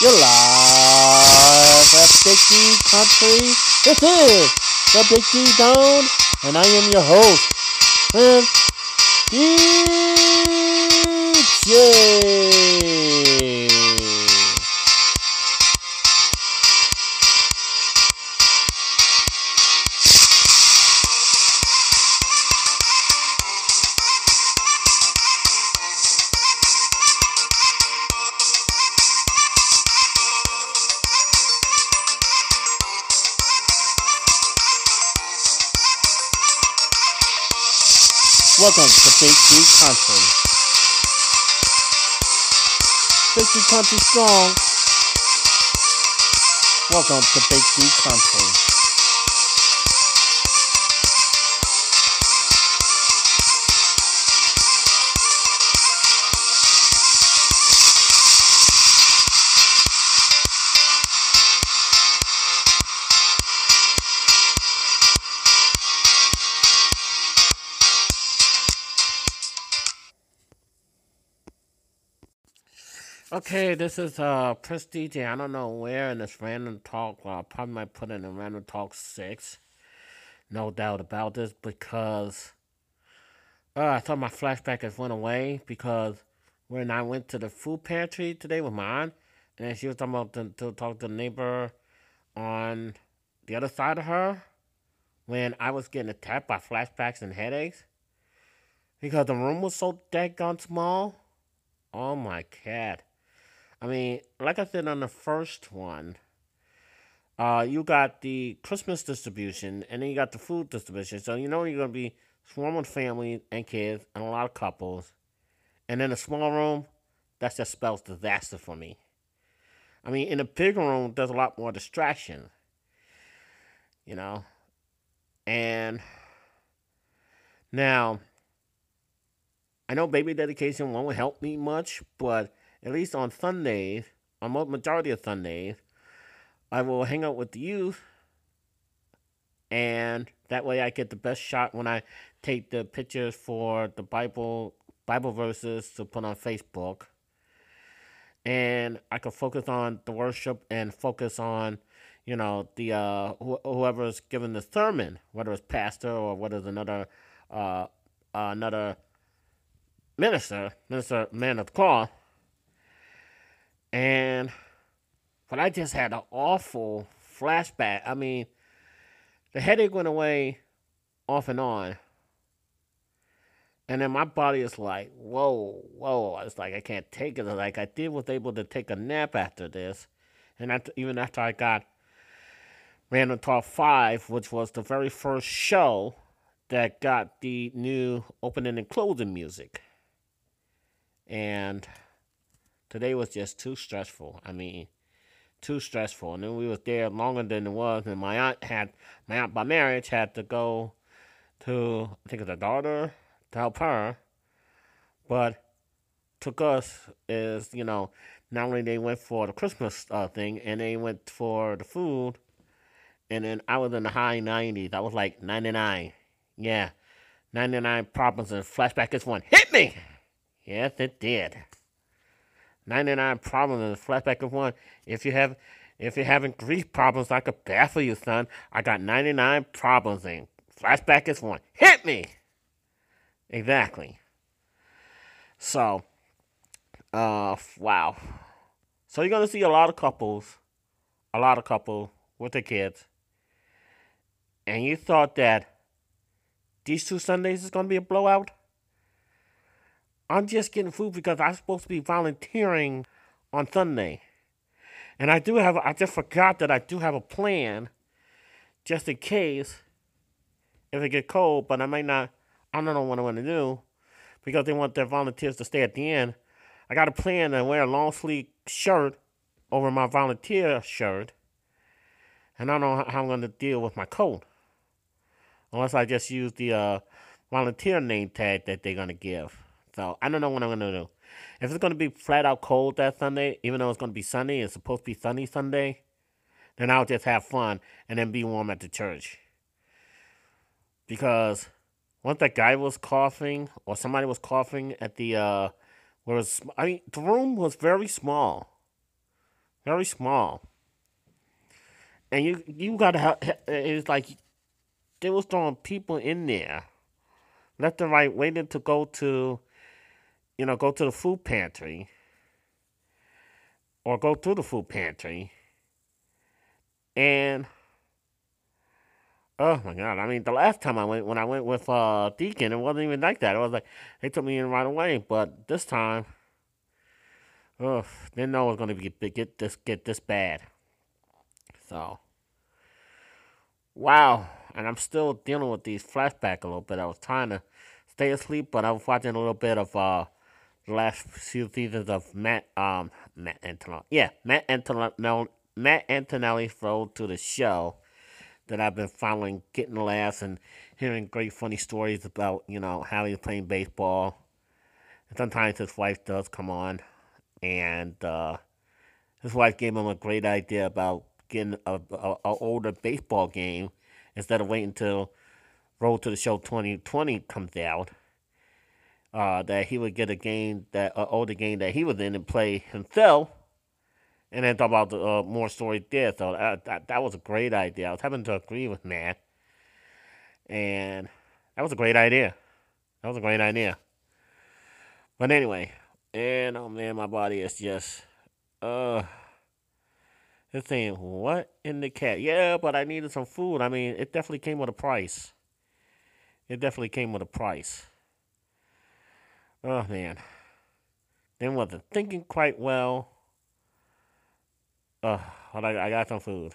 You're live at Big D Country. This is the Big D Zone, and I am your host, Prince Welcome to Big D Country. Big D Country Strong. Welcome to Big D Country. Okay, this is uh DJ. I don't know where in this random talk. Uh, probably might put in a random talk six. No doubt about this because uh, I thought my flashback has went away because when I went to the food pantry today with my aunt, and she was talking about to, to talk to the neighbor on the other side of her when I was getting attacked by flashbacks and headaches because the room was so daggone small. Oh my cat. I mean, like I said on the first one, uh, you got the Christmas distribution and then you got the food distribution. So you know you're gonna be swarming families and kids and a lot of couples. And in a small room, that just spells disaster for me. I mean, in a bigger room, there's a lot more distraction. You know? And now I know baby dedication won't help me much, but at least on Sundays, on majority of Sundays, I will hang out with the youth, and that way I get the best shot when I take the pictures for the Bible Bible verses to put on Facebook, and I can focus on the worship and focus on, you know, the uh, wh- whoever's giving the sermon, whether it's pastor or whether it's another uh, another minister, minister man of cloth and but I just had an awful flashback. I mean, the headache went away off and on. And then my body is like, whoa, whoa. It's like I can't take it. Like I did was able to take a nap after this. And after, even after I got Random Talk 5, which was the very first show that got the new opening and closing music. And today was just too stressful. I mean, too stressful. And then we was there longer than it was, and my aunt had my aunt by marriage had to go to I think it's a daughter to help her, but took us is you know not only they went for the Christmas uh, thing and they went for the food, and then I was in the high nineties. I was like ninety nine, yeah, ninety nine problems and flashback. This one hit me. Yes, it did. 99 problems in a flashback of one. If you have if you're having grief problems, I could baffle you, son. I got 99 problems in. Flashback is one. Hit me! Exactly. So, uh, wow. So you're gonna see a lot of couples, a lot of couples with their kids, and you thought that these two Sundays is gonna be a blowout? I'm just getting food because I'm supposed to be volunteering on Sunday. And I do have, I just forgot that I do have a plan just in case if it get cold, but I might not, I don't know what I want to do because they want their volunteers to stay at the end. I got a plan to wear a long sleeve shirt over my volunteer shirt. And I don't know how I'm going to deal with my coat. Unless I just use the uh, volunteer name tag that they're going to give. So I don't know what I'm gonna do. If it's gonna be flat out cold that Sunday, even though it's gonna be sunny, it's supposed to be sunny Sunday, then I'll just have fun and then be warm at the church. Because once that guy was coughing or somebody was coughing at the uh where was I mean the room was very small. very small. And you you gotta have it's like they was throwing people in there, left and right, waiting to go to, you know, go to the food pantry, or go to the food pantry, and oh my god, I mean, the last time I went, when I went with uh Deacon, it wasn't even like that. It was like they took me in right away, but this time, ugh, didn't know it was gonna be get this get this bad. So, wow. And I'm still dealing with these flashbacks a little bit. I was trying to stay asleep, but I was watching a little bit of uh, last few seasons of Matt um Matt Antonelli. Yeah, Matt Antonelli. Matt Antonelli's road to the show that I've been following, getting laughs and hearing great funny stories about you know how he's playing baseball. Sometimes his wife does come on, and uh, his wife gave him a great idea about getting a, a, a older baseball game instead of waiting until Road to the Show 2020 comes out. Uh, that he would get a game that uh, older game that he was in and play himself, and then talk about the uh, more stories there. So that, that that was a great idea. I was having to agree with Matt, and that was a great idea. That was a great idea. But anyway, and oh man, my body is just uh it's saying, what in the cat? Yeah, but I needed some food. I mean, it definitely came with a price. It definitely came with a price. Oh, man. Then wasn't thinking quite well. Uh, but I, I got some food.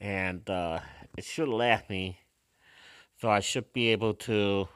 And uh, it should last me. So I should be able to.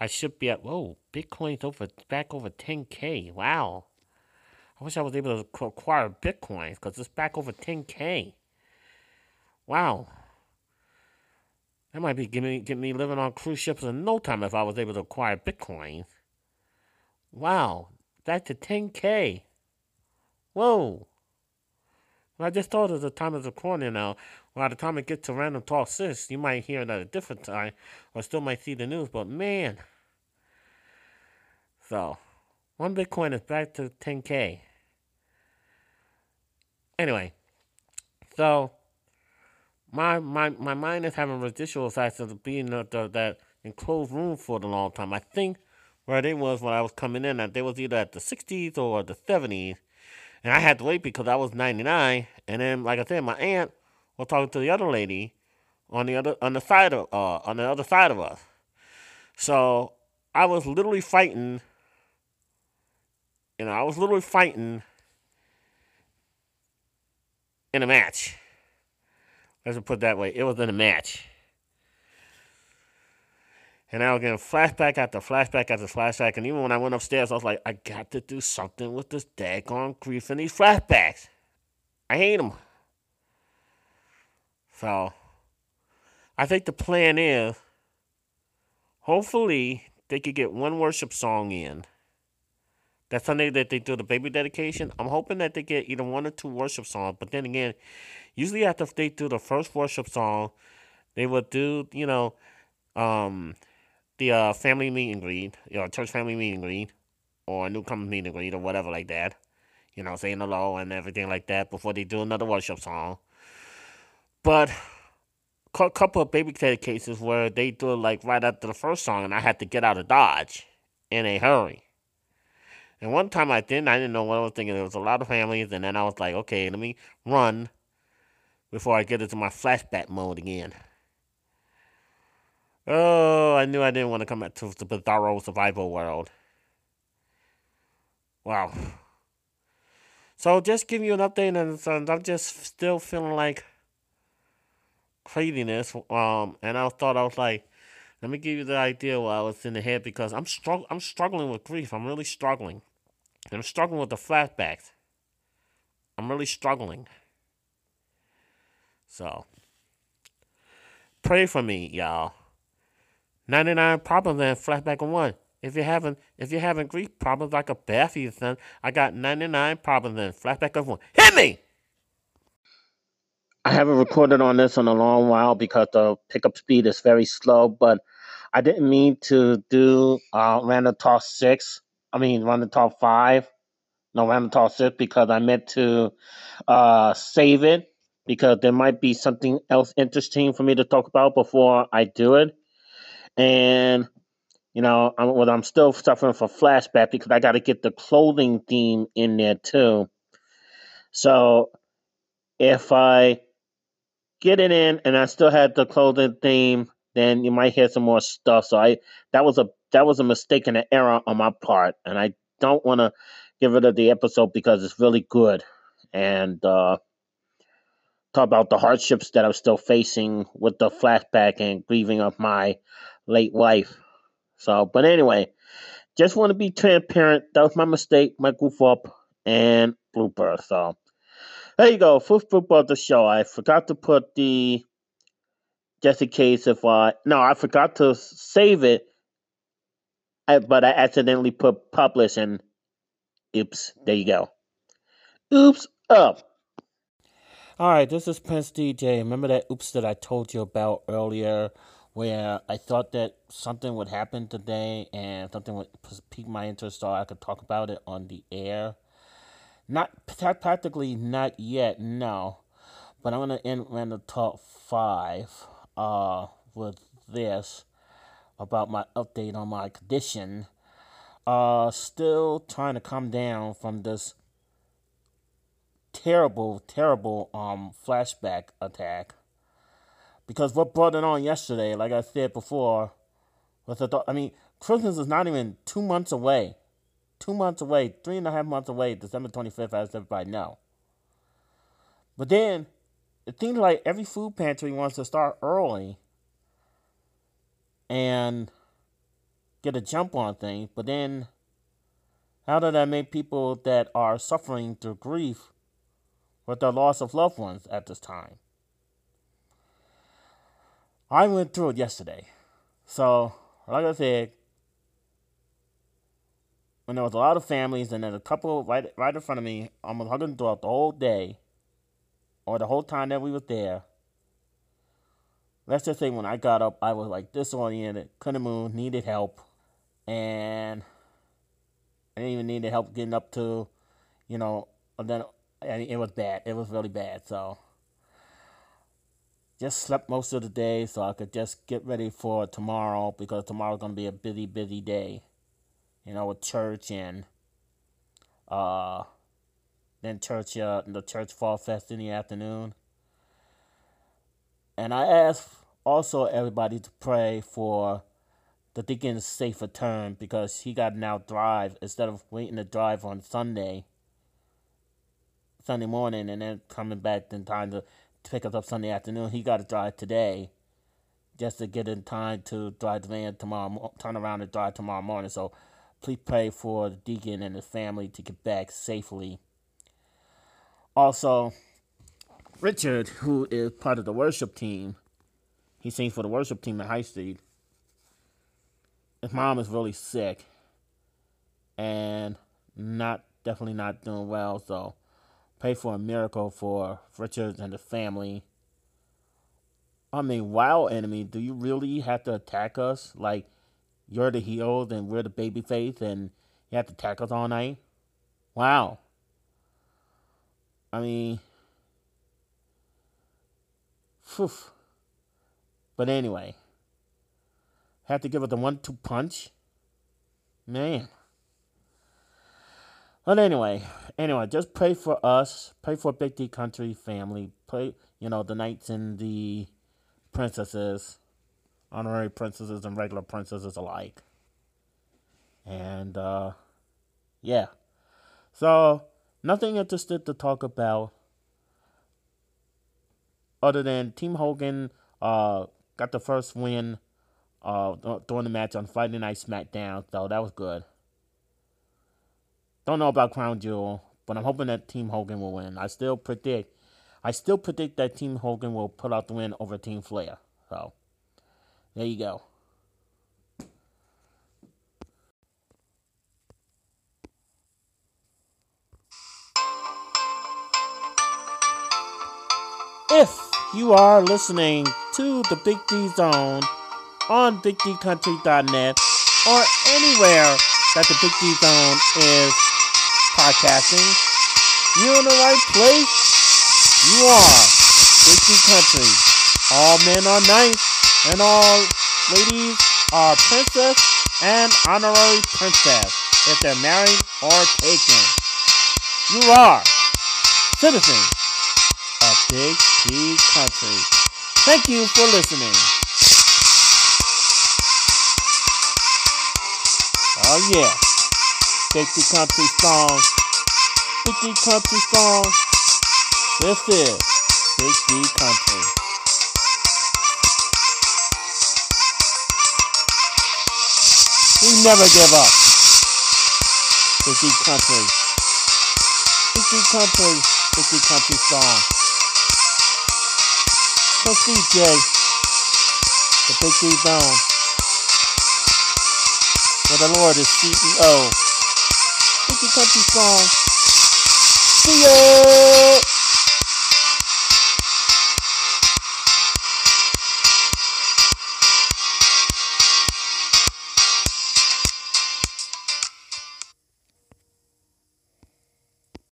I should be at. Whoa, Bitcoin's over back over 10K. Wow. I wish I was able to acquire Bitcoin because it's back over 10K. Wow. That might be getting me, getting me living on cruise ships in no time if I was able to acquire Bitcoin. Wow. That's to 10K. Whoa. Well, I just thought at the time of recording now, by the time it gets to Random Talk 6, you might hear it at a different time or still might see the news, but man. So, one Bitcoin is back to 10K. Anyway, so my my my mind is having residual effects of being the, the, that enclosed room for the long time. I think where they was when I was coming in, that they was either at the 60s or the 70s, and I had to wait because I was 99. And then, like I said, my aunt was talking to the other lady on the other on the side of uh, on the other side of us. So I was literally fighting. You know, I was literally fighting in a match. Let's put it that way. It was in a match. And I was getting flashback after flashback after flashback. And even when I went upstairs, I was like, I got to do something with this daggone grief and these flashbacks. I hate them. So, I think the plan is hopefully they could get one worship song in that Sunday that they do the baby dedication, I'm hoping that they get either one or two worship songs. But then again, usually after they do the first worship song, they would do, you know, um, the uh, family meet and greet, you know, church family meet and greet, or newcomer meet and greet, or whatever like that. You know, saying hello and everything like that before they do another worship song. But a couple of baby dedications where they do it like right after the first song, and I had to get out of Dodge in a hurry. And one time I didn't, I didn't know what I was thinking. There was a lot of families, and then I was like, okay, let me run before I get into my flashback mode again. Oh, I knew I didn't want to come back to the bizarro survival world. Wow. So just give you an update, and I'm just still feeling like craziness. Um, and I thought I was like, let me give you the idea while I was in the head because I'm strugg- I'm struggling with grief. I'm really struggling. And I'm struggling with the flashbacks. I'm really struggling. So, pray for me, y'all. 99 problems and flashback on one. If you're having if you're having grief problems like a Beth son, I got 99 problems and flashback of one. Hit me! I haven't recorded on this in a long while because the pickup speed is very slow, but I didn't mean to do uh, Random Talk 6. I mean, Random Talk 5 no Random Talk 6 because I meant to uh, save it because there might be something else interesting for me to talk about before I do it. And, you know, I'm, well, I'm still suffering from flashback because I got to get the clothing theme in there too. So if I get it in and I still had the clothing theme, then you might hear some more stuff. So I that was a that was a mistake and an error on my part, and I don't want to give rid of the episode because it's really good and uh, talk about the hardships that I'm still facing with the flashback and grieving of my late wife. So, but anyway, just want to be transparent. That was my mistake, my goof up, and blooper. So there you go, first blooper of the show. I forgot to put the just in case if I no, I forgot to save it, but I accidentally put publish and oops, there you go. Oops up. All right, this is Prince DJ. Remember that oops that I told you about earlier, where I thought that something would happen today and something would pique my interest, so I could talk about it on the air. Not practically not yet, no. But I'm gonna end the top five uh, with this about my update on my condition. Uh, still trying to come down from this terrible, terrible um flashback attack. Because what brought it on yesterday, like I said before, was the I mean, Christmas is not even two months away. Two months away, three and a half months away, December 25th, as everybody know. But then it seems like every food pantry wants to start early and get a jump on things, but then how does that make people that are suffering through grief with the loss of loved ones at this time? I went through it yesterday. So, like I said, when there was a lot of families and then a couple right right in front of me, almost hugging throughout the whole day, or the whole time that we was there, let's just say when I got up, I was like disoriented, couldn't move, needed help, and I didn't even need the help getting up to, you know, and then it was bad. It was really bad. So just slept most of the day so I could just get ready for tomorrow because tomorrow's gonna be a busy, busy day. You know, with church and uh then church, uh, the church fall fest in the afternoon. And I asked also everybody to pray for the deacon's safe return because he got to now drive instead of waiting to drive on Sunday, Sunday morning, and then coming back in time to, pick us up Sunday afternoon. He got to drive today just to get in time to drive the van tomorrow, turn around and drive tomorrow morning. So please pray for the deacon and his family to get back safely also, Richard, who is part of the worship team, he sings for the worship team at High Street. His mom is really sick and not definitely not doing well. So pray for a miracle for Richard and the family. I mean, wow, enemy, do you really have to attack us? Like you're the heel and we're the baby face and you have to attack us all night? Wow. I mean, phew. But anyway, have to give it the one-two punch. Man. But anyway, anyway, just pray for us. Pray for Big D Country family. Pray, you know, the knights and the princesses, honorary princesses and regular princesses alike. And uh, yeah. So nothing interested to talk about other than Team Hogan uh, got the first win uh, during the match on Friday Night SmackDown, so that was good. I don't know about Crown Jewel, but I'm hoping that Team Hogan will win. I still predict, I still predict that Team Hogan will put out the win over Team Flair. So, there you go. If you are listening to the Big D Zone on BigDCountry.net or anywhere that the Big D Zone is podcasting, you're in the right place. You are Dixie Country. All men are nice, and all ladies are princess and honorary princess if they're married or taken. You are citizen of Big D Country. Thank you for listening. Oh yeah. D Country song. D Country song. This is D Country. We never give up. D Country. D Country. D Country song. From CJ. The Big D Zone. Where the Lord is CEO. Big D Country song. See ya!